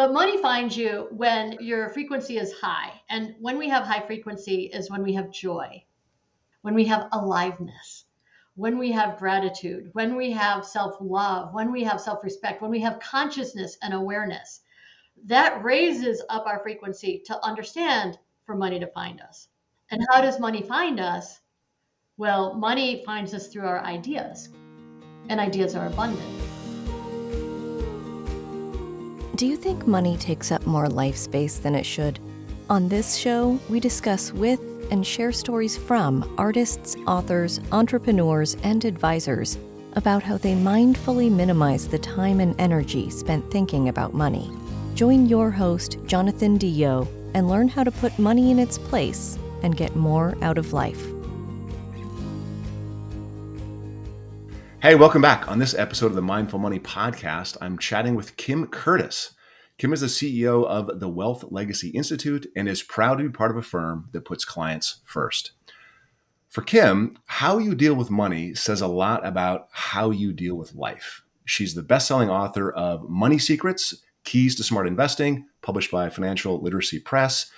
But money finds you when your frequency is high. And when we have high frequency is when we have joy, when we have aliveness, when we have gratitude, when we have self love, when we have self respect, when we have consciousness and awareness. That raises up our frequency to understand for money to find us. And how does money find us? Well, money finds us through our ideas, and ideas are abundant. Do you think money takes up more life space than it should? On this show, we discuss with and share stories from artists, authors, entrepreneurs, and advisors about how they mindfully minimize the time and energy spent thinking about money. Join your host, Jonathan DeYoe, and learn how to put money in its place and get more out of life. Hey, welcome back. On this episode of the Mindful Money Podcast, I'm chatting with Kim Curtis. Kim is the CEO of the Wealth Legacy Institute and is proud to be part of a firm that puts clients first. For Kim, how you deal with money says a lot about how you deal with life. She's the best selling author of Money Secrets Keys to Smart Investing, published by Financial Literacy Press.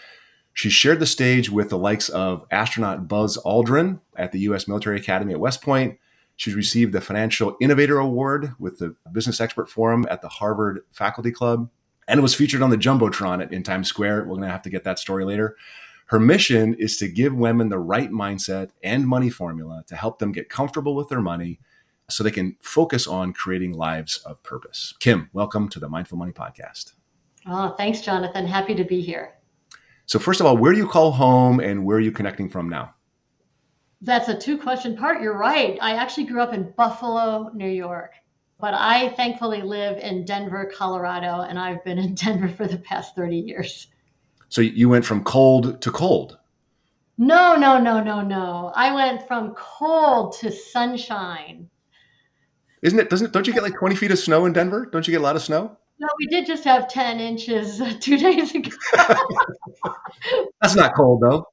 She shared the stage with the likes of astronaut Buzz Aldrin at the U.S. Military Academy at West Point She's received the Financial Innovator Award with the Business Expert Forum at the Harvard Faculty Club, and it was featured on the Jumbotron in Times Square. We're going to have to get that story later. Her mission is to give women the right mindset and money formula to help them get comfortable with their money so they can focus on creating lives of purpose. Kim, welcome to the Mindful Money Podcast. Oh, thanks, Jonathan. Happy to be here. So, first of all, where do you call home and where are you connecting from now? That's a two question part. You're right. I actually grew up in Buffalo, New York, but I thankfully live in Denver, Colorado, and I've been in Denver for the past 30 years. So you went from cold to cold? No, no, no, no, no. I went from cold to sunshine. Isn't it? Doesn't don't you get like 20 feet of snow in Denver? Don't you get a lot of snow? No, we did just have 10 inches two days ago. That's not cold though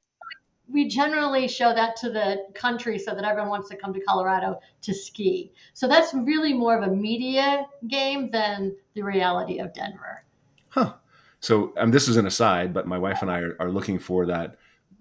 we generally show that to the country so that everyone wants to come to Colorado to ski. So that's really more of a media game than the reality of Denver. Huh. So um, this is an aside, but my wife and I are, are, looking for that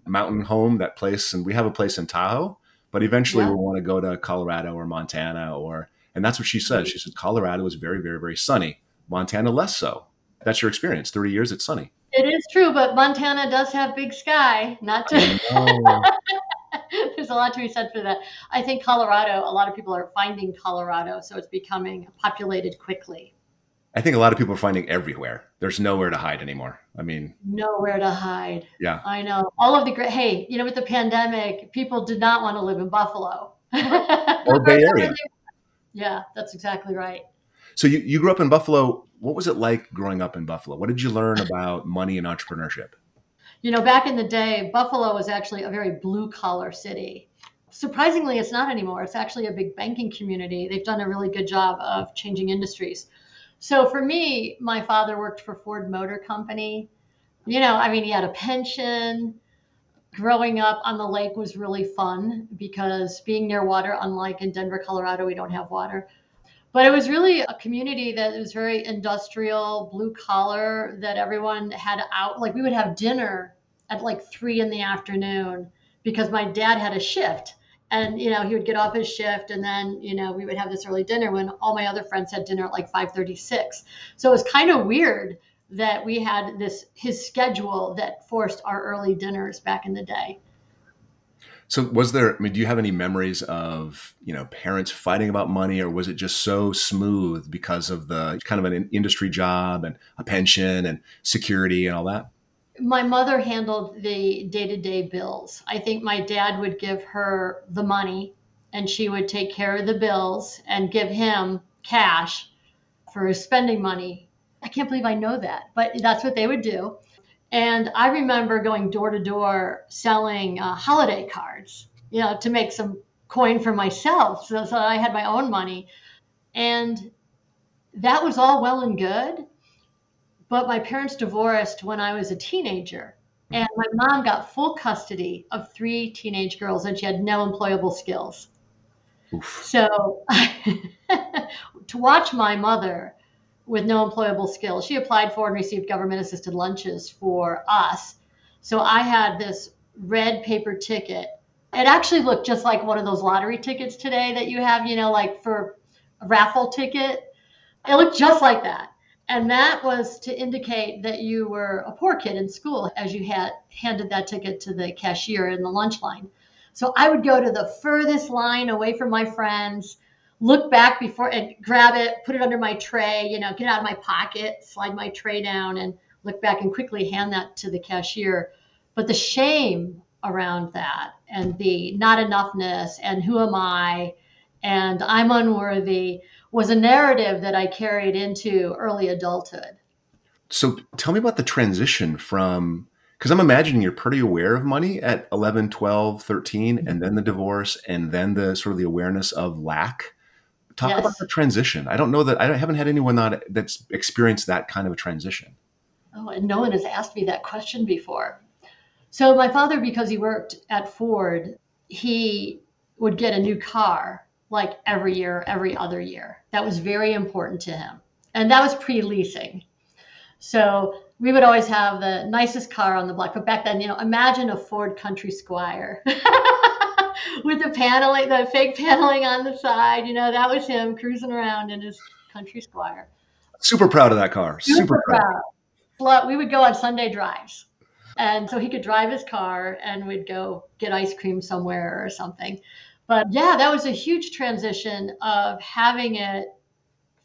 mountain home, that place, and we have a place in Tahoe. But eventually, yeah. we want to go to Colorado or Montana, or and that's what she says. She said Colorado is very, very, very sunny. Montana less so. That's your experience. Thirty years, it's sunny. It is true, but Montana does have big sky. Not to. There's a lot to be said for that. I think Colorado. A lot of people are finding Colorado, so it's becoming populated quickly. I think a lot of people are finding everywhere. There's nowhere to hide anymore. I mean, nowhere to hide. Yeah. I know. All of the great, hey, you know, with the pandemic, people did not want to live in Buffalo or Bay Area. Yeah, that's exactly right. So you, you grew up in Buffalo. What was it like growing up in Buffalo? What did you learn about money and entrepreneurship? You know, back in the day, Buffalo was actually a very blue collar city. Surprisingly, it's not anymore. It's actually a big banking community. They've done a really good job of changing industries. So for me, my father worked for Ford Motor Company. You know, I mean, he had a pension. Growing up on the lake was really fun because being near water, unlike in Denver, Colorado, we don't have water but it was really a community that was very industrial, blue collar, that everyone had out. Like we would have dinner at like three in the afternoon because my dad had a shift. And you know he would get off his shift, and then you know we would have this early dinner when all my other friends had dinner at like 5:36. So it was kind of weird that we had this his schedule that forced our early dinners back in the day. So was there I mean do you have any memories of, you know, parents fighting about money or was it just so smooth because of the kind of an industry job and a pension and security and all that? My mother handled the day-to-day bills. I think my dad would give her the money and she would take care of the bills and give him cash for his spending money. I can't believe I know that, but that's what they would do. And I remember going door to door selling uh, holiday cards, you know, to make some coin for myself so, so I had my own money. And that was all well and good. But my parents divorced when I was a teenager. And my mom got full custody of three teenage girls, and she had no employable skills. Oof. So to watch my mother with no employable skills. She applied for and received government assisted lunches for us. So I had this red paper ticket. It actually looked just like one of those lottery tickets today that you have, you know, like for a raffle ticket. It looked just like that. And that was to indicate that you were a poor kid in school as you had handed that ticket to the cashier in the lunch line. So I would go to the furthest line away from my friends, look back before and grab it, put it under my tray, you know, get out of my pocket, slide my tray down and look back and quickly hand that to the cashier. But the shame around that and the not enoughness and who am I and I'm unworthy was a narrative that I carried into early adulthood. So tell me about the transition from because I'm imagining you're pretty aware of money at 11, 12, 13, mm-hmm. and then the divorce, and then the sort of the awareness of lack. Talk yes. about the transition. I don't know that I haven't had anyone that that's experienced that kind of a transition. Oh, and no one has asked me that question before. So my father, because he worked at Ford, he would get a new car like every year, every other year. That was very important to him. And that was pre leasing. So we would always have the nicest car on the block. But back then, you know, imagine a Ford Country Squire with the paneling, the fake paneling on the side. You know, that was him cruising around in his Country Squire. Super proud of that car. Super, Super proud. proud. We would go on Sunday drives. And so he could drive his car and we'd go get ice cream somewhere or something. But yeah, that was a huge transition of having it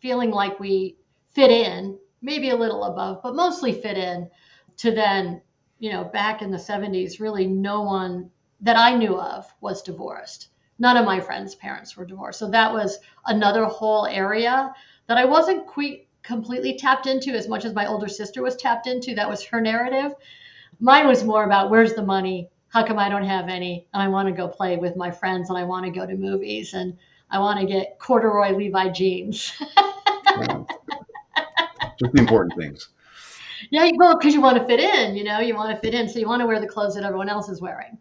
feeling like we fit in maybe a little above, but mostly fit in to then, you know, back in the 70s, really no one that I knew of was divorced. None of my friends' parents were divorced. So that was another whole area that I wasn't quite completely tapped into as much as my older sister was tapped into. That was her narrative. Mine was more about where's the money? How come I don't have any? And I want to go play with my friends and I want to go to movies and I want to get corduroy Levi jeans. just the important things. Yeah, well, because you want to fit in, you know, you want to fit in, so you want to wear the clothes that everyone else is wearing.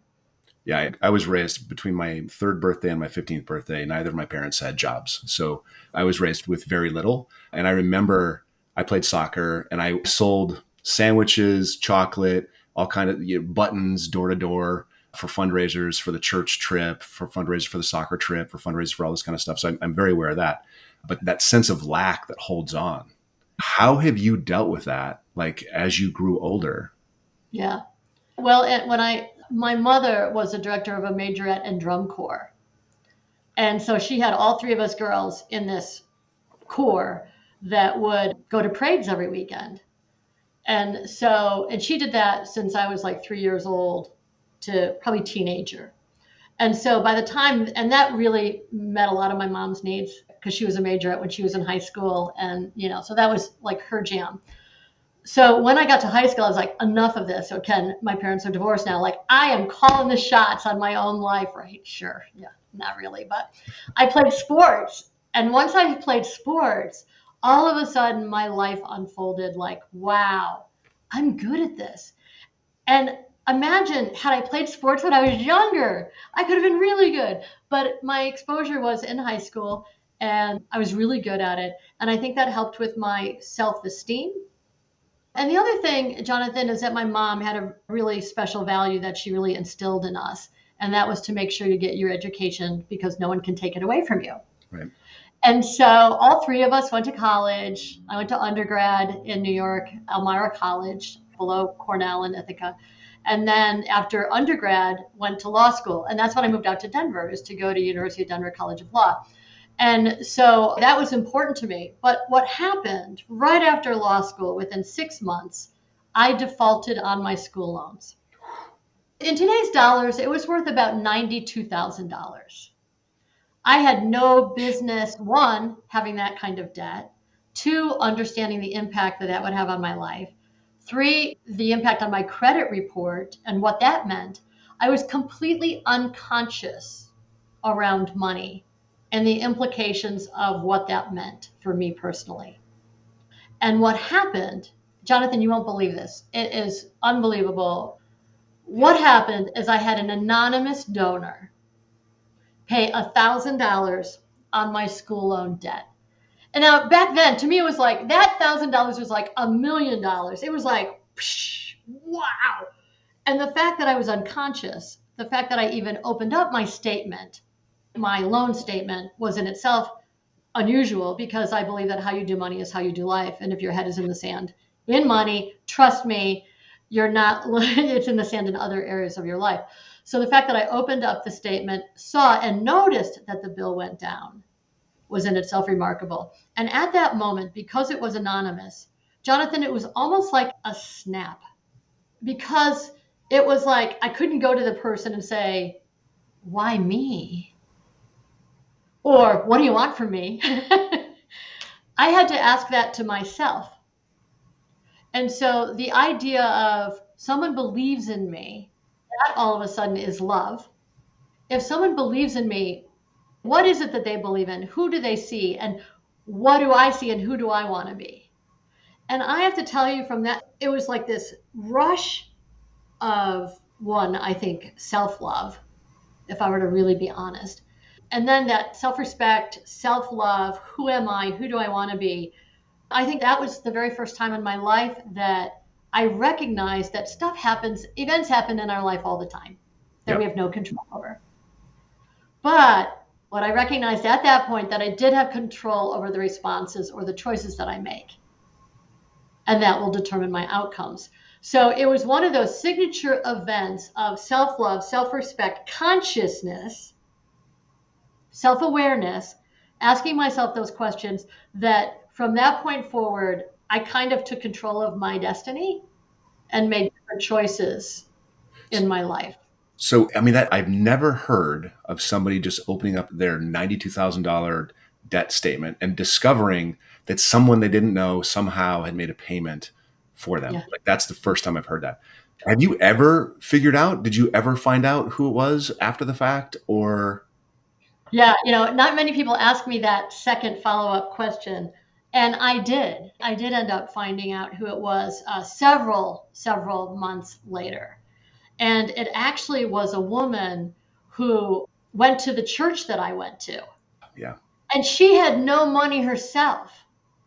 Yeah, I, I was raised between my third birthday and my 15th birthday. Neither of my parents had jobs. So I was raised with very little. And I remember I played soccer and I sold sandwiches, chocolate, all kind of you know, buttons door to door for fundraisers for the church trip, for fundraisers for the soccer trip, for fundraisers for all this kind of stuff. So I'm, I'm very aware of that. But that sense of lack that holds on how have you dealt with that, like as you grew older? Yeah. Well, when I, my mother was a director of a majorette and drum corps. And so she had all three of us girls in this corps that would go to parades every weekend. And so, and she did that since I was like three years old to probably teenager. And so by the time, and that really met a lot of my mom's needs because she was a majorette when she was in high school. And, you know, so that was like her jam. So when I got to high school, I was like, enough of this. So Ken, my parents are divorced now. Like I am calling the shots on my own life, right? Sure. Yeah, not really. But I played sports. And once I played sports, all of a sudden my life unfolded like, wow, I'm good at this. And imagine had I played sports when I was younger, I could have been really good. But my exposure was in high school and I was really good at it. And I think that helped with my self esteem. And the other thing, Jonathan, is that my mom had a really special value that she really instilled in us. And that was to make sure you get your education because no one can take it away from you. Right. And so all three of us went to college. I went to undergrad in New York, Elmira College, below Cornell and Ithaca. And then after undergrad, went to law school. And that's when I moved out to Denver, is to go to University of Denver College of Law. And so that was important to me. But what happened right after law school, within six months, I defaulted on my school loans. In today's dollars, it was worth about $92,000. I had no business, one, having that kind of debt, two, understanding the impact that that would have on my life, three, the impact on my credit report and what that meant. I was completely unconscious around money and the implications of what that meant for me personally. And what happened, Jonathan, you won't believe this. It is unbelievable. What happened is I had an anonymous donor pay $1,000 on my school loan debt. And now back then, to me, it was like that thousand dollars was like a million dollars. It was like, psh, wow. And the fact that I was unconscious, the fact that I even opened up my statement, my loan statement, was in itself unusual because I believe that how you do money is how you do life. And if your head is in the sand in money, trust me, you're not, it's in the sand in other areas of your life. So the fact that I opened up the statement, saw and noticed that the bill went down was in itself remarkable. And at that moment, because it was anonymous, Jonathan, it was almost like a snap because it was like I couldn't go to the person and say, Why me? Or what do you want from me? I had to ask that to myself. And so the idea of someone believes in me, that all of a sudden is love. If someone believes in me, what is it that they believe in? Who do they see? And what do I see? And who do I want to be? And I have to tell you from that, it was like this rush of one, I think, self love, if I were to really be honest. And then that self respect, self love who am I? Who do I want to be? I think that was the very first time in my life that I recognized that stuff happens, events happen in our life all the time that yep. we have no control over. But what I recognized at that point that I did have control over the responses or the choices that I make. And that will determine my outcomes. So it was one of those signature events of self love, self respect, consciousness, self awareness, asking myself those questions that from that point forward, I kind of took control of my destiny and made different choices in my life. So, I mean, that I've never heard of somebody just opening up their $92,000 debt statement and discovering that someone they didn't know somehow had made a payment for them. Yeah. Like that's the first time I've heard that. Have you ever figured out? Did you ever find out who it was after the fact or? Yeah, you know, not many people ask me that second follow up question. And I did. I did end up finding out who it was uh, several, several months later. And it actually was a woman who went to the church that I went to. Yeah. And she had no money herself.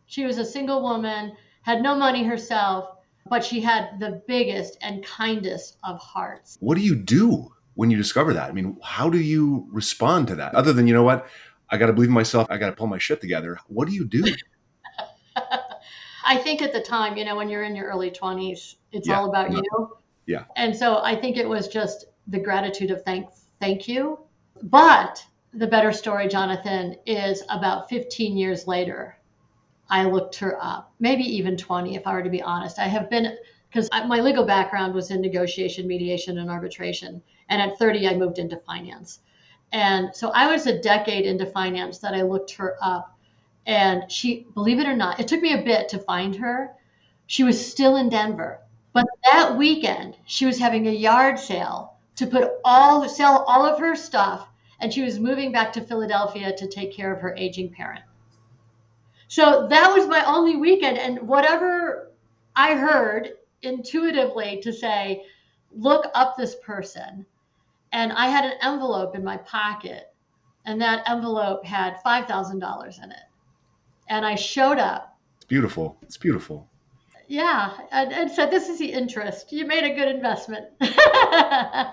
She was a single woman, had no money herself, but she had the biggest and kindest of hearts. What do you do when you discover that? I mean, how do you respond to that? Other than, you know what? I got to believe in myself. I got to pull my shit together. What do you do? I think at the time, you know, when you're in your early 20s, it's yeah, all about no. you. Yeah. And so I think it was just the gratitude of thank thank you. But the better story, Jonathan, is about 15 years later. I looked her up, maybe even 20, if I were to be honest. I have been, because my legal background was in negotiation, mediation, and arbitration. And at 30, I moved into finance. And so I was a decade into finance that I looked her up. And she, believe it or not, it took me a bit to find her. She was still in Denver. But that weekend, she was having a yard sale to put all sell all of her stuff, and she was moving back to Philadelphia to take care of her aging parent. So that was my only weekend, and whatever I heard intuitively to say, look up this person, and I had an envelope in my pocket, and that envelope had five thousand dollars in it, and I showed up. It's beautiful. It's beautiful yeah, and, and said, "This is the interest. You made a good investment." yeah.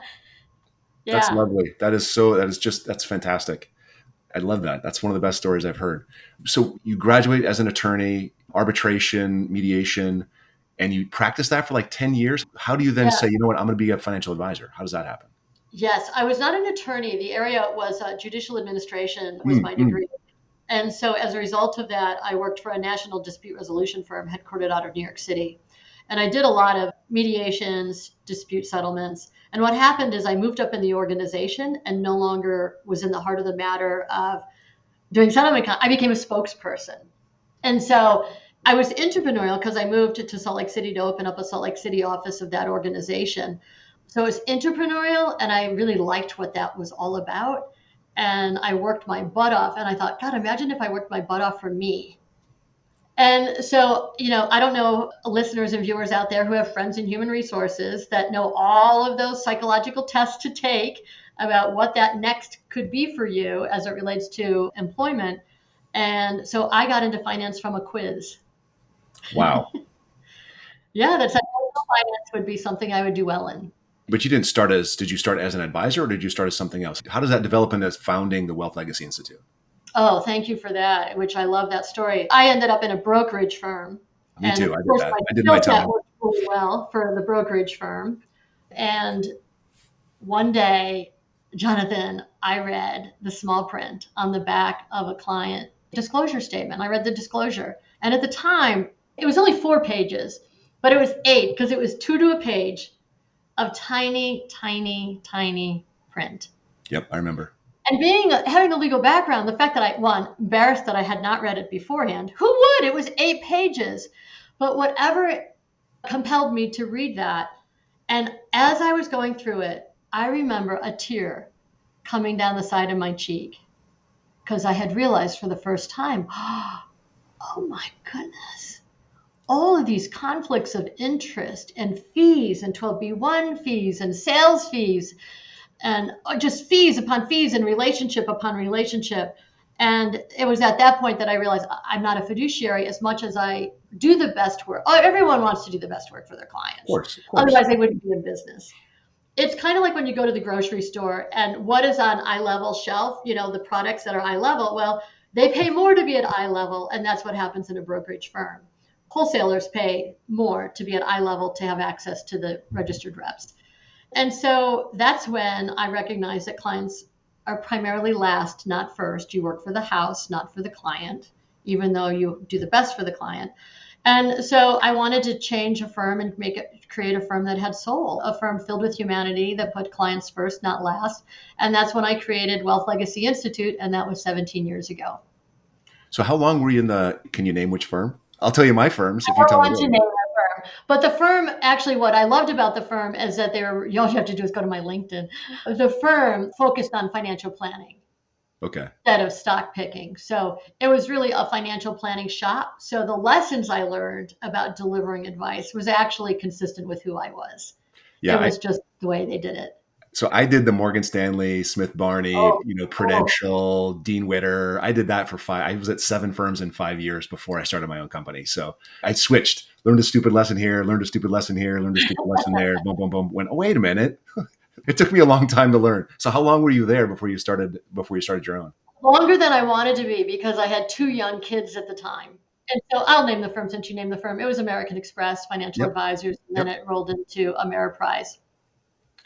That's lovely. That is so. That is just. That's fantastic. I love that. That's one of the best stories I've heard. So you graduate as an attorney, arbitration, mediation, and you practice that for like 10 years. How do you then yeah. say, you know what, I'm going to be a financial advisor? How does that happen? Yes, I was not an attorney. The area was uh, judicial administration was mm, my degree. Mm. And so, as a result of that, I worked for a national dispute resolution firm headquartered out of New York City. And I did a lot of mediations, dispute settlements. And what happened is I moved up in the organization and no longer was in the heart of the matter of doing settlement. I became a spokesperson. And so I was entrepreneurial because I moved to Salt Lake City to open up a Salt Lake City office of that organization. So it was entrepreneurial, and I really liked what that was all about and I worked my butt off. And I thought, God, imagine if I worked my butt off for me. And so, you know, I don't know listeners and viewers out there who have friends in human resources that know all of those psychological tests to take about what that next could be for you as it relates to employment. And so I got into finance from a quiz. Wow. yeah, that's a finance would be something I would do well in. But you didn't start as did you start as an advisor or did you start as something else? How does that develop into founding the Wealth Legacy Institute? Oh, thank you for that, which I love that story. I ended up in a brokerage firm. Me too. I did that. I did my time. worked really well for the brokerage firm. And one day, Jonathan, I read the small print on the back of a client disclosure statement. I read the disclosure. And at the time, it was only four pages, but it was eight because it was two to a page of tiny, tiny, tiny print. Yep, I remember. And being having a legal background, the fact that I one embarrassed that I had not read it beforehand. Who would? It was eight pages, but whatever compelled me to read that. And as I was going through it, I remember a tear coming down the side of my cheek because I had realized for the first time, oh my goodness, all of these conflicts of interest and fees and 12b1 fees and sales fees and uh, just fees upon fees and relationship upon relationship. And it was at that point that I realized I'm not a fiduciary as much as I do the best work. Oh, everyone wants to do the best work for their clients. Of course, of course. Otherwise, they wouldn't be in business. It's kind of like when you go to the grocery store and what is on eye level shelf, you know, the products that are eye level. Well, they pay more to be at eye level, and that's what happens in a brokerage firm. Wholesalers pay more to be at eye level to have access to the registered reps. And so that's when I recognize that clients are primarily last, not first. You work for the house, not for the client, even though you do the best for the client. And so I wanted to change a firm and make it create a firm that had soul, a firm filled with humanity that put clients first, not last. And that's when I created Wealth Legacy Institute, and that was 17 years ago. So how long were you in the? Can you name which firm? I'll tell you my firms if you tell me. But the firm, actually, what I loved about the firm is that they were, all you have to do is go to my LinkedIn. The firm focused on financial planning. Okay. Instead of stock picking. So it was really a financial planning shop. So the lessons I learned about delivering advice was actually consistent with who I was. Yeah. It was I, just the way they did it so I did the Morgan Stanley, Smith Barney, oh, you know, Prudential, oh. Dean Witter. I did that for five. I was at seven firms in five years before I started my own company. So I switched, learned a stupid lesson here, learned a stupid lesson here, learned a stupid lesson there. Boom, boom, boom. Went. Oh, wait a minute. it took me a long time to learn. So how long were you there before you started? Before you started your own? Longer than I wanted to be because I had two young kids at the time. And so I'll name the firm since you named the firm. It was American Express Financial yep. Advisors, and then it rolled into Ameriprise.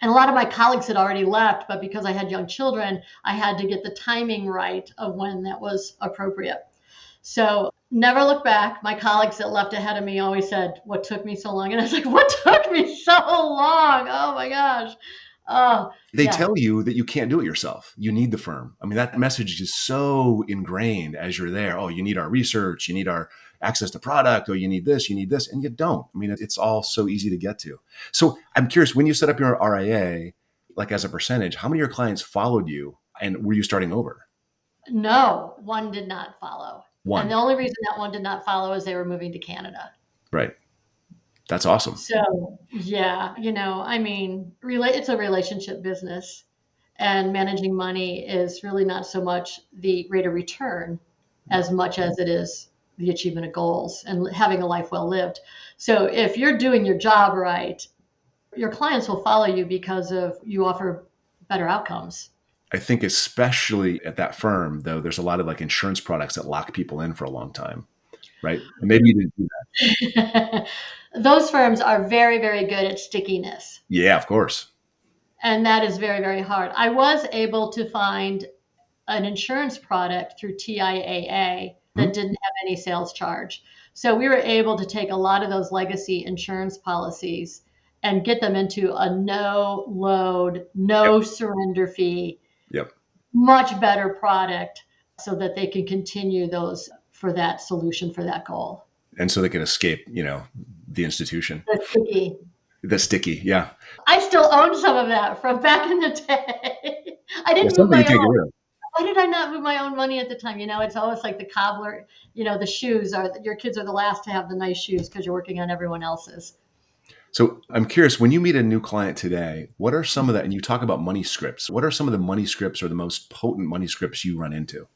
And a lot of my colleagues had already left, but because I had young children, I had to get the timing right of when that was appropriate. So never look back. My colleagues that left ahead of me always said, What took me so long? And I was like, What took me so long? Oh my gosh. Oh, they yeah. tell you that you can't do it yourself. You need the firm. I mean, that message is so ingrained as you're there. Oh, you need our research, you need our access to product, Oh, you need this, you need this, and you don't. I mean, it's all so easy to get to. So I'm curious, when you set up your RIA, like as a percentage, how many of your clients followed you and were you starting over? No, one did not follow. One. And the only reason that one did not follow is they were moving to Canada. Right. That's awesome. So, yeah, you know, I mean, relate it's a relationship business and managing money is really not so much the rate of return as much as it is the achievement of goals and having a life well lived. So if you're doing your job right, your clients will follow you because of you offer better outcomes. I think especially at that firm though there's a lot of like insurance products that lock people in for a long time. Right? Maybe you didn't do that. Those firms are very very good at stickiness. Yeah, of course. And that is very very hard. I was able to find an insurance product through TIAA that mm-hmm. didn't have any sales charge. So we were able to take a lot of those legacy insurance policies and get them into a no load, no yep. surrender fee, yep. much better product so that they can continue those for that solution for that goal. And so they can escape, you know, the institution. The sticky. The sticky, yeah. I still own some of that from back in the day. I didn't well, move my own why did I not move my own money at the time? You know, it's always like the cobbler, you know, the shoes are your kids are the last to have the nice shoes because you're working on everyone else's. So I'm curious, when you meet a new client today, what are some of that? And you talk about money scripts. What are some of the money scripts or the most potent money scripts you run into?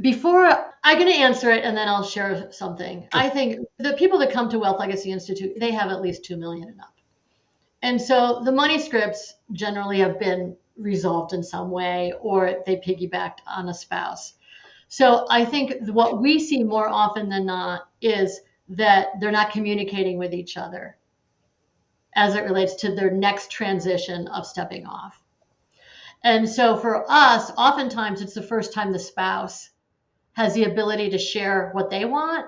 Before I'm going to answer it and then I'll share something. I think the people that come to Wealth Legacy Institute, they have at least 2 million and up. And so the money scripts generally have been resolved in some way or they piggybacked on a spouse. So I think what we see more often than not is that they're not communicating with each other as it relates to their next transition of stepping off. And so for us, oftentimes it's the first time the spouse has the ability to share what they want.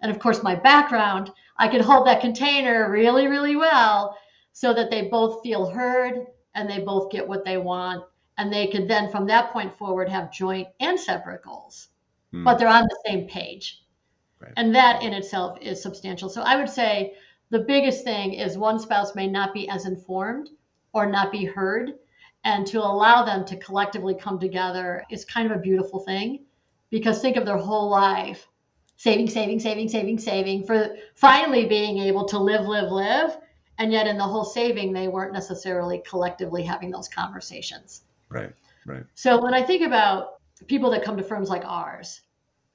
And of course, my background, I can hold that container really, really well so that they both feel heard and they both get what they want. And they can then, from that point forward, have joint and separate goals, mm. but they're on the same page. Right. And that in itself is substantial. So I would say the biggest thing is one spouse may not be as informed or not be heard. And to allow them to collectively come together is kind of a beautiful thing because think of their whole life saving, saving, saving, saving, saving for finally being able to live, live, live. And yet, in the whole saving, they weren't necessarily collectively having those conversations. Right, right. So, when I think about people that come to firms like ours,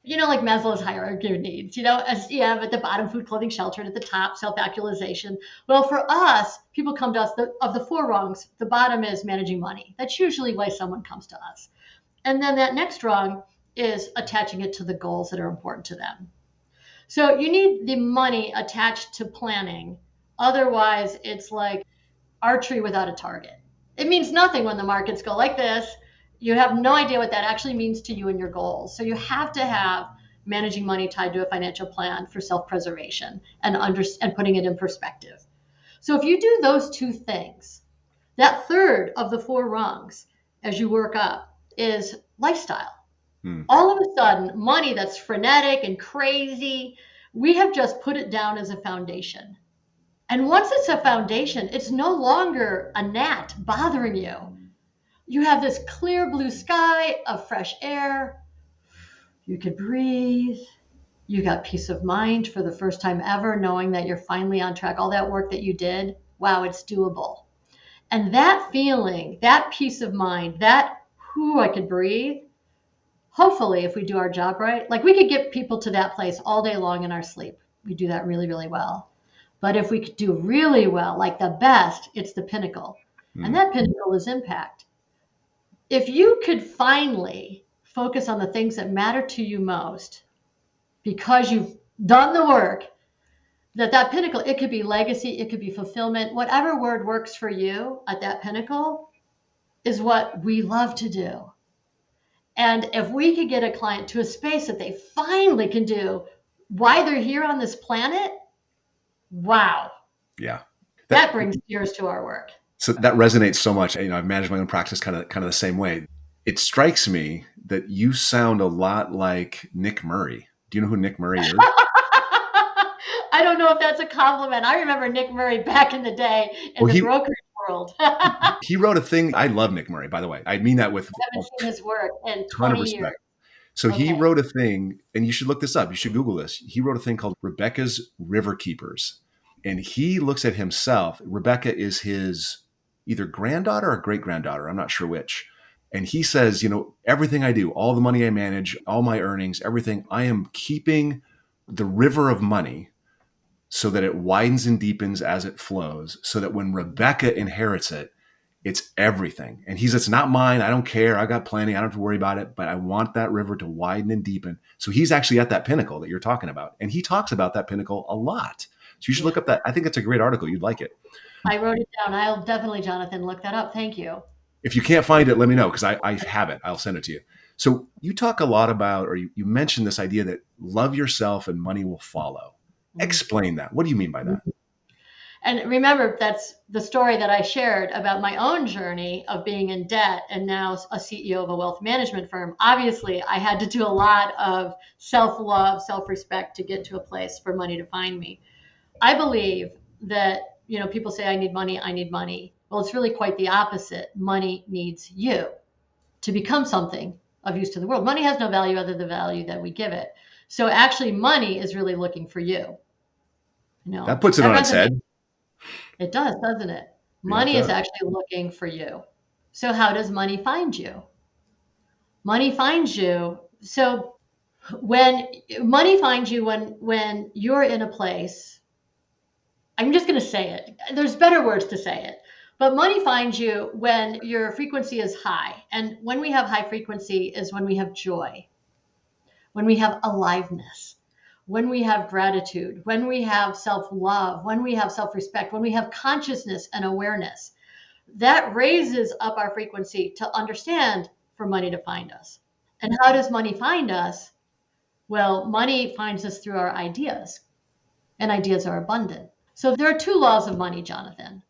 you know, like Maslow's hierarchy of needs, you know, as you have at the bottom food, clothing, shelter, and at the top self actualization. Well, for us, people come to us the, of the four rungs. The bottom is managing money. That's usually why someone comes to us. And then that next rung is attaching it to the goals that are important to them. So you need the money attached to planning. Otherwise, it's like archery without a target. It means nothing when the markets go like this. You have no idea what that actually means to you and your goals. So you have to have managing money tied to a financial plan for self-preservation and under, and putting it in perspective. So if you do those two things, that third of the four rungs as you work up is lifestyle. Hmm. All of a sudden, money that's frenetic and crazy, we have just put it down as a foundation. And once it's a foundation, it's no longer a gnat bothering you. You have this clear blue sky of fresh air. You could breathe. You got peace of mind for the first time ever, knowing that you're finally on track. All that work that you did, wow, it's doable. And that feeling, that peace of mind, that, whoo, I could breathe, hopefully if we do our job right like we could get people to that place all day long in our sleep. We do that really really well. But if we could do really well like the best it's the pinnacle. Mm. and that pinnacle is impact. If you could finally focus on the things that matter to you most because you've done the work that that pinnacle it could be legacy it could be fulfillment whatever word works for you at that pinnacle is what we love to do and if we could get a client to a space that they finally can do why they're here on this planet, wow. Yeah. That, that brings tears to our work. So that resonates so much. You know, I've managed my own practice kind of kind of the same way. It strikes me that you sound a lot like Nick Murray. Do you know who Nick Murray is? I don't know if that's a compliment. I remember Nick Murray back in the day in well, the he, brokerage world. he wrote a thing. I love Nick Murray, by the way. I mean that with I haven't seen his work in 20 respect. years. So okay. he wrote a thing, and you should look this up. You should Google this. He wrote a thing called Rebecca's River Keepers. And he looks at himself. Rebecca is his either granddaughter or great granddaughter. I'm not sure which. And he says, you know, everything I do, all the money I manage, all my earnings, everything, I am keeping the river of money so that it widens and deepens as it flows, so that when Rebecca inherits it, it's everything. And he says, It's not mine. I don't care. I got plenty. I don't have to worry about it, but I want that river to widen and deepen. So he's actually at that pinnacle that you're talking about. And he talks about that pinnacle a lot. So you should look up that. I think it's a great article. You'd like it. I wrote it down. I'll definitely, Jonathan, look that up. Thank you. If you can't find it, let me know because I, I have it. I'll send it to you. So you talk a lot about, or you, you mentioned this idea that love yourself and money will follow. Mm-hmm. Explain that. What do you mean by that? And remember, that's the story that I shared about my own journey of being in debt and now a CEO of a wealth management firm. Obviously, I had to do a lot of self love, self respect to get to a place for money to find me. I believe that, you know, people say, I need money, I need money. Well, it's really quite the opposite. Money needs you to become something of use to the world. Money has no value other than the value that we give it. So actually, money is really looking for you. You know, that puts it on its head. It does, doesn't it? Money yeah, it is actually looking for you. So how does money find you? Money finds you So when money finds you when when you're in a place I'm just going to say it. There's better words to say it. But money finds you when your frequency is high. And when we have high frequency is when we have joy, when we have aliveness, when we have gratitude, when we have self love, when we have self respect, when we have consciousness and awareness. That raises up our frequency to understand for money to find us. And how does money find us? Well, money finds us through our ideas, and ideas are abundant. So there are two laws of money, Jonathan.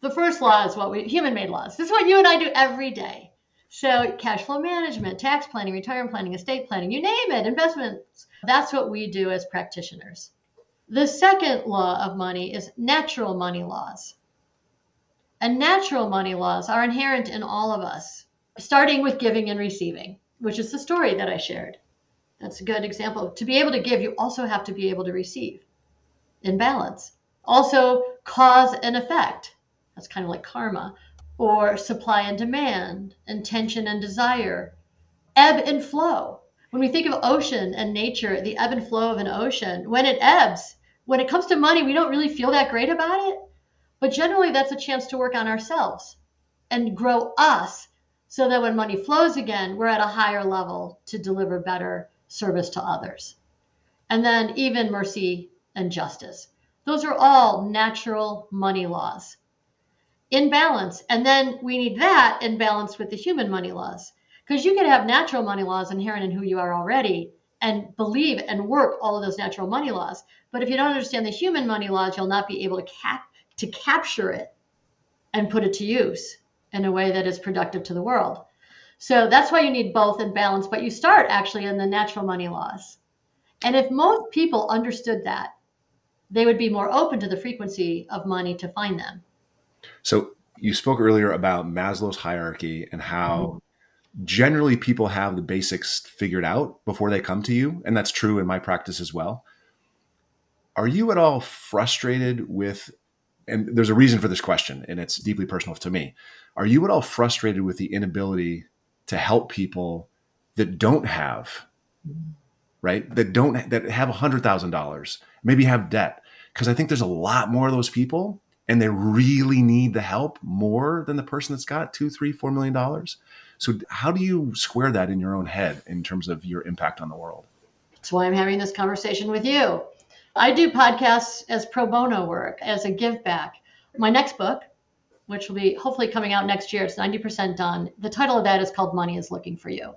The first law is what we human made laws. This is what you and I do every day. So cash flow management, tax planning, retirement planning, estate planning, you name it, investments. That's what we do as practitioners. The second law of money is natural money laws. And natural money laws are inherent in all of us, starting with giving and receiving, which is the story that I shared. That's a good example. To be able to give, you also have to be able to receive in balance. Also, cause and effect. That's kind of like karma. Or supply and demand, intention and desire, ebb and flow. When we think of ocean and nature, the ebb and flow of an ocean, when it ebbs, when it comes to money, we don't really feel that great about it. But generally, that's a chance to work on ourselves and grow us so that when money flows again, we're at a higher level to deliver better service to others. And then even mercy and justice. Those are all natural money laws in balance. And then we need that in balance with the human money laws. Because you can have natural money laws inherent in who you are already and believe and work all of those natural money laws. But if you don't understand the human money laws, you'll not be able to cap to capture it and put it to use in a way that is productive to the world. So that's why you need both in balance, but you start actually in the natural money laws. And if most people understood that, they would be more open to the frequency of money to find them. So you spoke earlier about Maslow's hierarchy and how mm-hmm. generally people have the basics figured out before they come to you. And that's true in my practice as well. Are you at all frustrated with, and there's a reason for this question, and it's deeply personal to me. Are you at all frustrated with the inability to help people that don't have, right? That don't, that have $100,000 maybe have debt. Because I think there's a lot more of those people and they really need the help more than the person that's got two, three, four million dollars. So how do you square that in your own head in terms of your impact on the world? That's why I'm having this conversation with you. I do podcasts as pro bono work, as a give back. My next book, which will be hopefully coming out next year, it's 90% done. The title of that is called Money is Looking for You.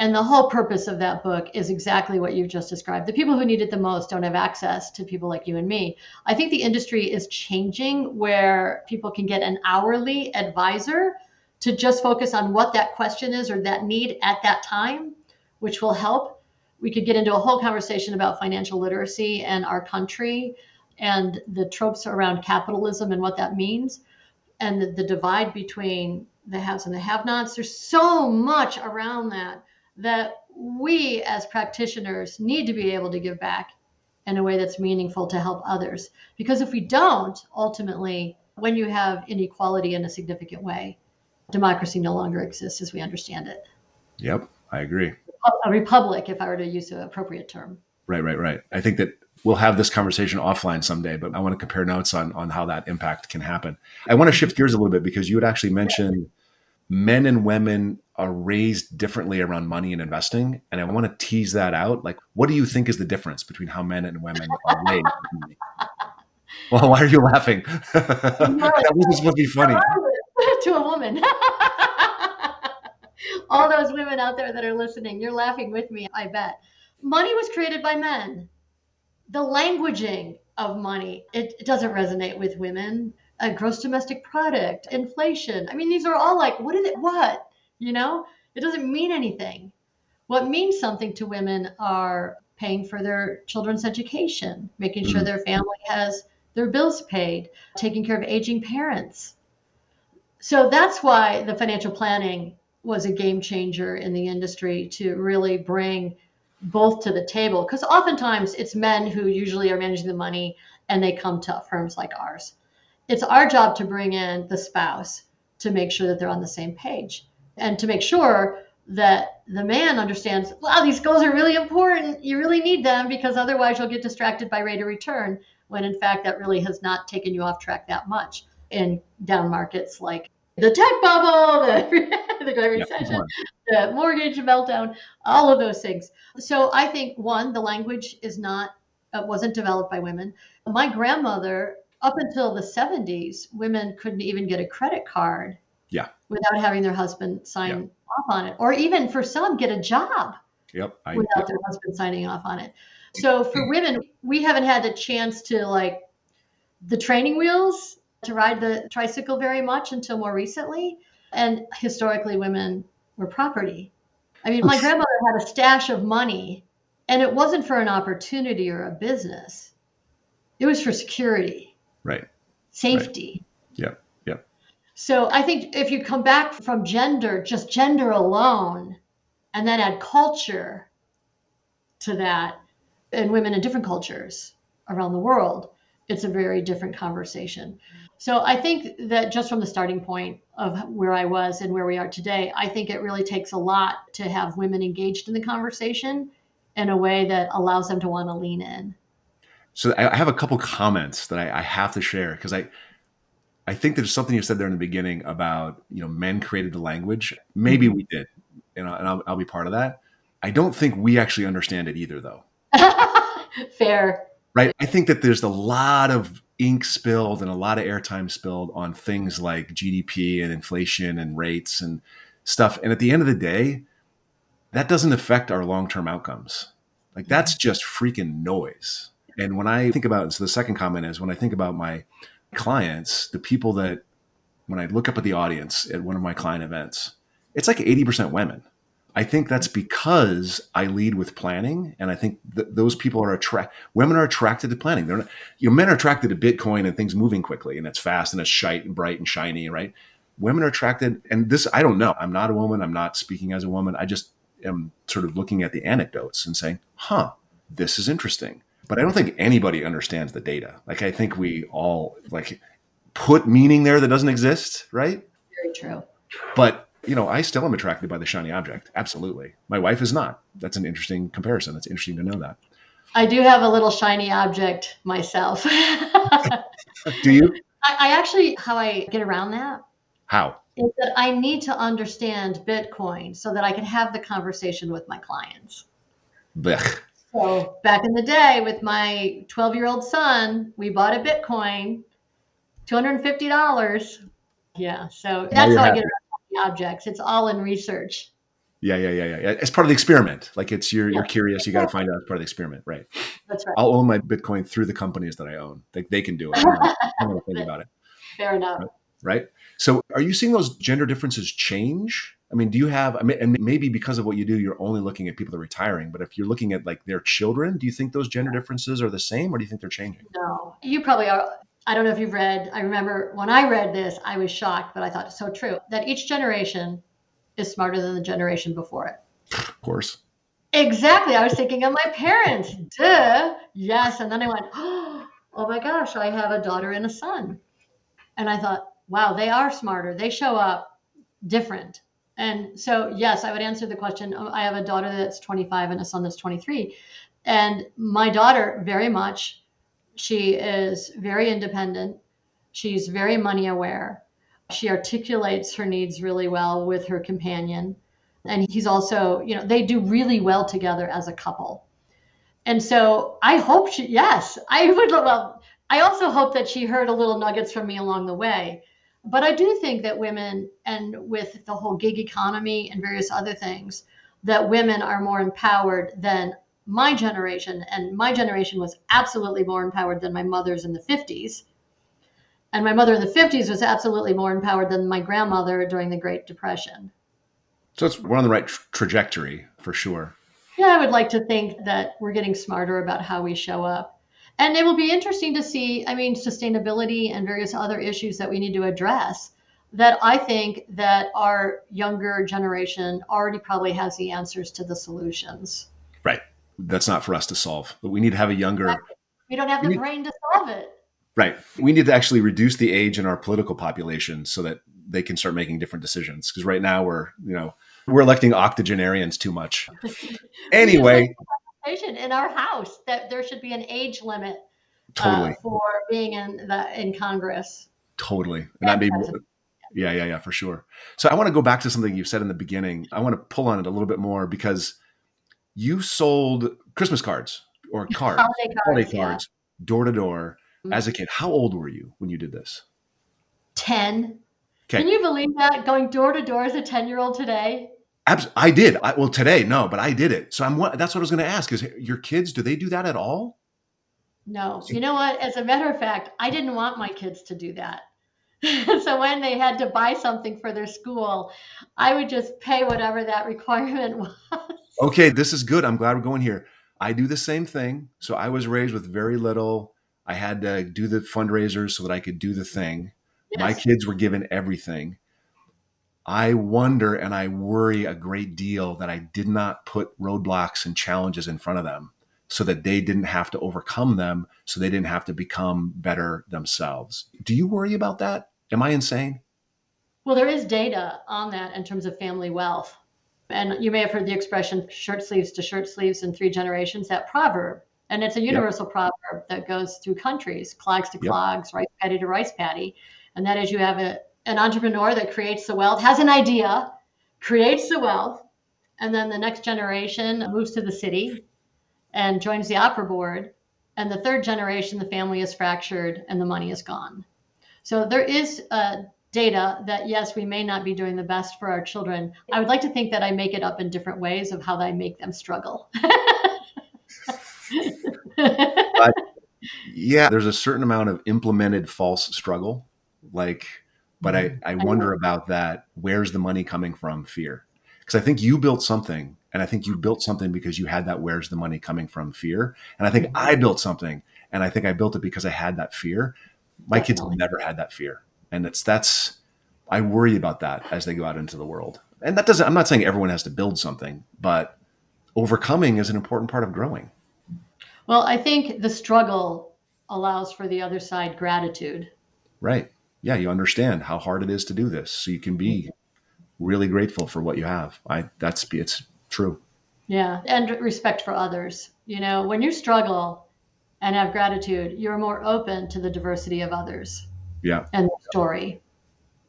And the whole purpose of that book is exactly what you've just described. The people who need it the most don't have access to people like you and me. I think the industry is changing where people can get an hourly advisor to just focus on what that question is or that need at that time, which will help. We could get into a whole conversation about financial literacy and our country and the tropes around capitalism and what that means and the, the divide between the haves and the have nots. There's so much around that that we as practitioners need to be able to give back in a way that's meaningful to help others. Because if we don't, ultimately, when you have inequality in a significant way, democracy no longer exists as we understand it. Yep, I agree. A republic, if I were to use an appropriate term. Right, right, right. I think that we'll have this conversation offline someday, but I want to compare notes on on how that impact can happen. I want to shift gears a little bit because you had actually mentioned men and women are raised differently around money and investing. And I want to tease that out. Like, what do you think is the difference between how men and women are raised? well, why are you laughing? this is supposed to be funny. to a woman. All those women out there that are listening, you're laughing with me, I bet. Money was created by men. The languaging of money, it, it doesn't resonate with women a gross domestic product, inflation. I mean, these are all like, what is it? What? You know, it doesn't mean anything. What means something to women are paying for their children's education, making sure mm-hmm. their family has their bills paid, taking care of aging parents. So that's why the financial planning was a game changer in the industry to really bring both to the table. Because oftentimes it's men who usually are managing the money and they come to firms like ours it's our job to bring in the spouse to make sure that they're on the same page and to make sure that the man understands, wow, these goals are really important. You really need them because otherwise you'll get distracted by rate of return, when in fact that really has not taken you off track that much in down markets like the tech bubble, the, the Great Recession, the mortgage meltdown, all of those things. So I think one, the language is not uh, wasn't developed by women. My grandmother, up until the 70s, women couldn't even get a credit card. Yeah. Without having their husband sign off on it, or even for some, get a job. Yep. I, without yep. their husband signing off on it. So for women, we haven't had the chance to like the training wheels to ride the tricycle very much until more recently. And historically, women were property. I mean, oh, my grandmother had a stash of money, and it wasn't for an opportunity or a business, it was for security. Right. Safety. Right. Yeah. Yeah. So I think if you come back from gender, just gender alone, and then add culture to that, and women in different cultures around the world, it's a very different conversation. So I think that just from the starting point of where I was and where we are today, I think it really takes a lot to have women engaged in the conversation in a way that allows them to want to lean in. So I have a couple comments that I, I have to share because I, I think there's something you said there in the beginning about you know men created the language. Maybe mm-hmm. we did, you know, and I'll, I'll be part of that. I don't think we actually understand it either, though. Fair. Right. I think that there's a lot of ink spilled and a lot of airtime spilled on things like GDP and inflation and rates and stuff. And at the end of the day, that doesn't affect our long term outcomes. Like that's just freaking noise. And when I think about, so the second comment is when I think about my clients, the people that, when I look up at the audience at one of my client events, it's like 80% women. I think that's because I lead with planning, and I think th- those people are attract. Women are attracted to planning. They're not, you know, men are attracted to Bitcoin and things moving quickly, and it's fast and it's shite and bright and shiny, right? Women are attracted, and this I don't know. I'm not a woman. I'm not speaking as a woman. I just am sort of looking at the anecdotes and saying, "Huh, this is interesting." But I don't think anybody understands the data. Like I think we all like put meaning there that doesn't exist, right? Very true. But you know, I still am attracted by the shiny object. Absolutely. My wife is not. That's an interesting comparison. It's interesting to know that. I do have a little shiny object myself. do you? I, I, actually, how I get around that. How? Is that I need to understand Bitcoin so that I can have the conversation with my clients. Blech. So back in the day with my 12 year old son, we bought a Bitcoin, $250. Yeah. So that's how I get around objects. It's all in research. Yeah, yeah, yeah, yeah. It's part of the experiment. Like it's you're yeah. you're curious. You got to find out. It's part of the experiment, right? That's right. I'll own my Bitcoin through the companies that I own. They, they can do it. I don't, want to think about it. Fair enough. Right. So, are you seeing those gender differences change? I mean, do you have? I mean, and maybe because of what you do, you're only looking at people that are retiring. But if you're looking at like their children, do you think those gender differences are the same, or do you think they're changing? No, you probably are I don't know if you've read, I remember when I read this, I was shocked, but I thought it's so true that each generation is smarter than the generation before it. Of course. Exactly. I was thinking of my parents. Duh. Yes. And then I went, oh my gosh, I have a daughter and a son. And I thought, wow, they are smarter. They show up different. And so, yes, I would answer the question. Um, I have a daughter that's 25 and a son that's 23. And my daughter very much she is very independent. She's very money aware. She articulates her needs really well with her companion. And he's also, you know, they do really well together as a couple. And so I hope she, yes, I would, well, I also hope that she heard a little nuggets from me along the way. But I do think that women, and with the whole gig economy and various other things, that women are more empowered than my generation, and my generation was absolutely more empowered than my mother's in the 50s. And my mother in the 50s was absolutely more empowered than my grandmother during the Great Depression. So it's we're on the right tra- trajectory for sure. Yeah, I would like to think that we're getting smarter about how we show up. And it will be interesting to see, I mean, sustainability and various other issues that we need to address that I think that our younger generation already probably has the answers to the solutions. Right that's not for us to solve. But we need to have a younger. We don't have the need, brain to solve it. Right. We need to actually reduce the age in our political population so that they can start making different decisions. Because right now we're, you know, We're electing octogenarians too much. Anyway, in our house that there should be an age limit totally uh, for being in the in Congress. Totally, and that made yeah, yeah, yeah, for sure. So I want to go back to something you said in the beginning. I want to pull on it a little bit more because you sold Christmas cards or cards, holiday cards, holiday cards door to door as a kid. How old were you when you did this? 10. Okay. Can you believe that going door to door as a 10 year old today? Abs- I did. I, well, today, no, but I did it. So I'm. That's what I was going to ask. Is your kids? Do they do that at all? No. You know what? As a matter of fact, I didn't want my kids to do that. so when they had to buy something for their school, I would just pay whatever that requirement was. Okay, this is good. I'm glad we're going here. I do the same thing. So I was raised with very little. I had to do the fundraisers so that I could do the thing. Yes. My kids were given everything. I wonder and I worry a great deal that I did not put roadblocks and challenges in front of them so that they didn't have to overcome them, so they didn't have to become better themselves. Do you worry about that? Am I insane? Well, there is data on that in terms of family wealth. And you may have heard the expression shirt sleeves to shirt sleeves in three generations, that proverb. And it's a universal yep. proverb that goes through countries, clogs to clogs, yep. rice paddy to rice paddy. And that is you have a, an entrepreneur that creates the wealth, has an idea, creates the wealth, and then the next generation moves to the city and joins the opera board. And the third generation, the family is fractured and the money is gone. So there is uh, data that yes, we may not be doing the best for our children. I would like to think that I make it up in different ways of how I make them struggle. but, yeah, there's a certain amount of implemented false struggle. Like, but I, I wonder about that. Where's the money coming from? Fear. Because I think you built something and I think you built something because you had that where's the money coming from fear. And I think mm-hmm. I built something and I think I built it because I had that fear. My kids have never had that fear. And it's that's I worry about that as they go out into the world. And that doesn't I'm not saying everyone has to build something, but overcoming is an important part of growing. Well, I think the struggle allows for the other side gratitude. Right. Yeah, you understand how hard it is to do this. So you can be mm-hmm. really grateful for what you have. I that's it's True. Yeah, and respect for others. You know, when you struggle and have gratitude, you're more open to the diversity of others. Yeah. And the story.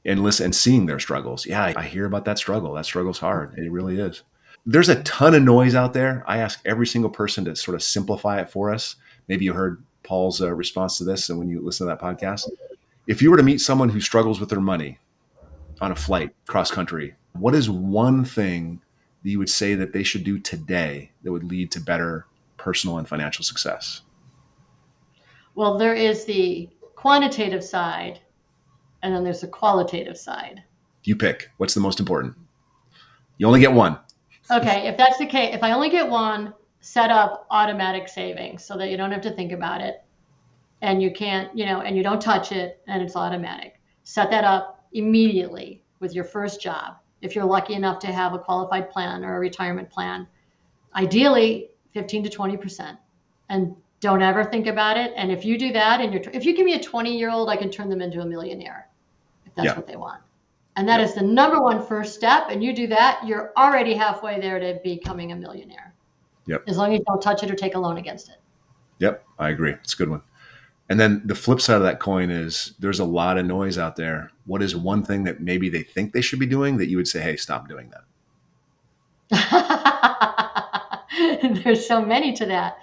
And listen and seeing their struggles. Yeah, I hear about that struggle. That struggle's hard. It really is. There's a ton of noise out there. I ask every single person to sort of simplify it for us. Maybe you heard Paul's uh, response to this and when you listen to that podcast. If you were to meet someone who struggles with their money on a flight cross country, what is one thing that you would say that they should do today that would lead to better personal and financial success? Well, there is the quantitative side, and then there's the qualitative side. You pick. What's the most important? You only get one. Okay, if that's the case, if I only get one, set up automatic savings so that you don't have to think about it and you can't, you know, and you don't touch it and it's automatic. Set that up immediately with your first job if you're lucky enough to have a qualified plan or a retirement plan. Ideally, 15 to 20%. And don't ever think about it. And if you do that, and you're, if you give me a 20 year old, I can turn them into a millionaire if that's yeah. what they want. And that yeah. is the number one first step. And you do that, you're already halfway there to becoming a millionaire. Yep. As long as you don't touch it or take a loan against it. Yep, I agree. It's a good one. And then the flip side of that coin is there's a lot of noise out there. What is one thing that maybe they think they should be doing that you would say, hey, stop doing that? there's so many to that.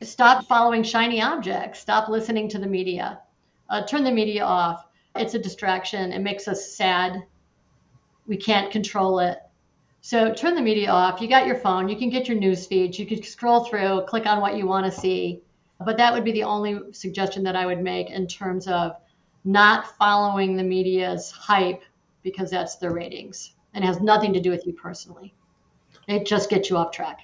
Stop following shiny objects. Stop listening to the media. Uh, turn the media off. It's a distraction. It makes us sad. We can't control it. So turn the media off. You got your phone. You can get your news feeds. You can scroll through, click on what you want to see but that would be the only suggestion that I would make in terms of not following the media's hype because that's their ratings and has nothing to do with you personally. It just gets you off track.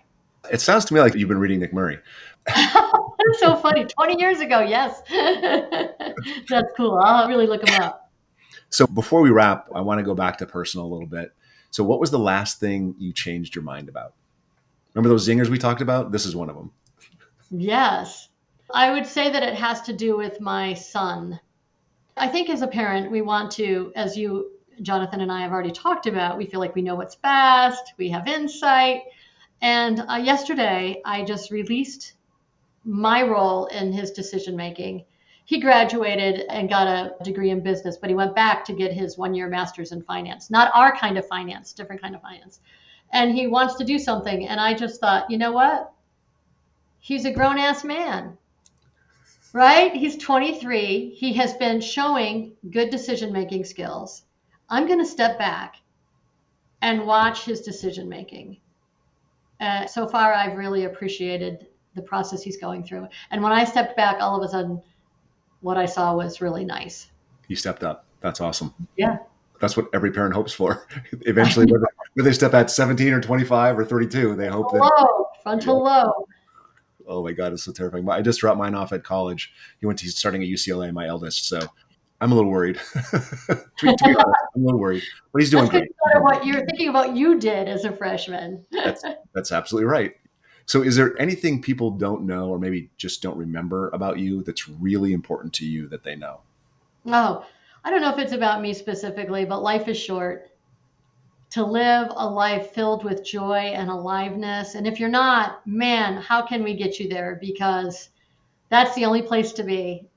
It sounds to me like you've been reading Nick Murray. that's so funny. 20 years ago, yes. that's cool. I'll really look him up. So before we wrap, I want to go back to personal a little bit. So what was the last thing you changed your mind about? Remember those zingers we talked about? This is one of them. Yes. I would say that it has to do with my son. I think as a parent, we want to, as you Jonathan and I have already talked about. We feel like we know what's best, we have insight. And uh, yesterday, I just released my role in his decision making. He graduated and got a degree in business, but he went back to get his one year master's in finance, not our kind of finance, different kind of finance. And he wants to do something. And I just thought, you know what? He's a grown ass man, right? He's 23. He has been showing good decision making skills. I'm going to step back and watch his decision making. Uh, so far, I've really appreciated the process he's going through. And when I stepped back, all of a sudden, what I saw was really nice. He stepped up. That's awesome. Yeah. That's what every parent hopes for. Eventually, whether, whether, they step at 17 or 25 or 32, they hope that. Low, frontal lobe. Oh my God, it's so terrifying. But I just dropped mine off at college. He went to, he's starting at UCLA, my eldest. So I'm a little worried. to, be, to, be, honest, I'm a little worried, but he's doing that's great. What you're thinking about you did as a freshman. that's, that's absolutely right. So, is there anything people don't know or maybe just don't remember about you that's really important to you that they know? Oh, I don't know if it's about me specifically, but life is short. To live a life filled with joy and aliveness. And if you're not, man, how can we get you there? Because that's the only place to be,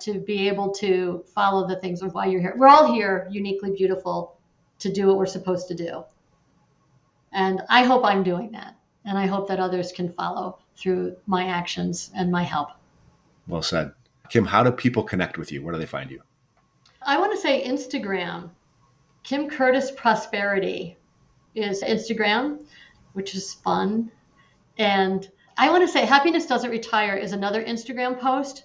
to be able to follow the things of why you're here. We're all here, uniquely beautiful, to do what we're supposed to do. And I hope I'm doing that. And I hope that others can follow through my actions and my help. Well said. Kim, how do people connect with you? Where do they find you? I want to say Instagram. Kim Curtis Prosperity is Instagram, which is fun. And I want to say Happiness Doesn't Retire is another Instagram post.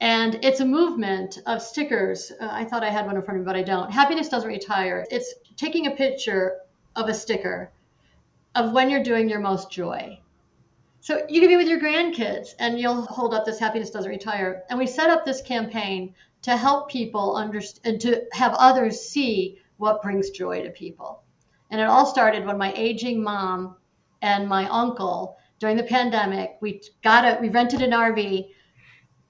And it's a movement of stickers. Uh, I thought I had one in front of me, but I don't. Happiness Doesn't Retire. It's taking a picture of a sticker of when you're doing your most joy. So you can be with your grandkids and you'll hold up this happiness doesn't retire. And we set up this campaign to help people understand and to have others see what brings joy to people. And it all started when my aging mom and my uncle during the pandemic, we got a we rented an RV,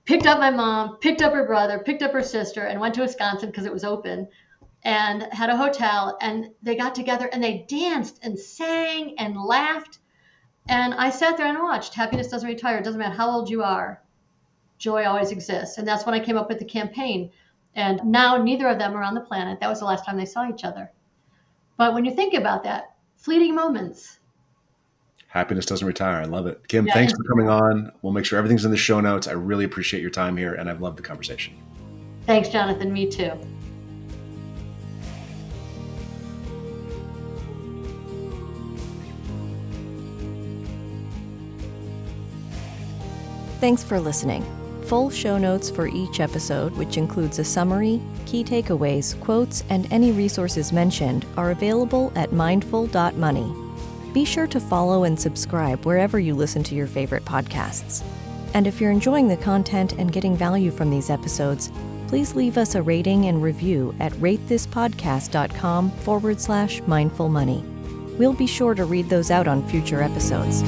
picked up my mom, picked up her brother, picked up her sister, and went to Wisconsin because it was open and had a hotel and they got together and they danced and sang and laughed and i sat there and watched. Happiness doesn't retire. It doesn't matter how old you are joy always exists. And that's when i came up with the campaign. And now neither of them are on the planet. That was the last time they saw each other. But when you think about that fleeting moments. Happiness doesn't retire. I love it. Kim yeah, thanks for coming on. We'll make sure everything's in the show notes. I really appreciate your time here and i've loved the conversation. Thanks jonathan. Me too. Thanks for listening. Full show notes for each episode, which includes a summary, key takeaways, quotes, and any resources mentioned, are available at mindful.money. Be sure to follow and subscribe wherever you listen to your favorite podcasts. And if you're enjoying the content and getting value from these episodes, please leave us a rating and review at ratethispodcast.com forward slash mindful money. We'll be sure to read those out on future episodes.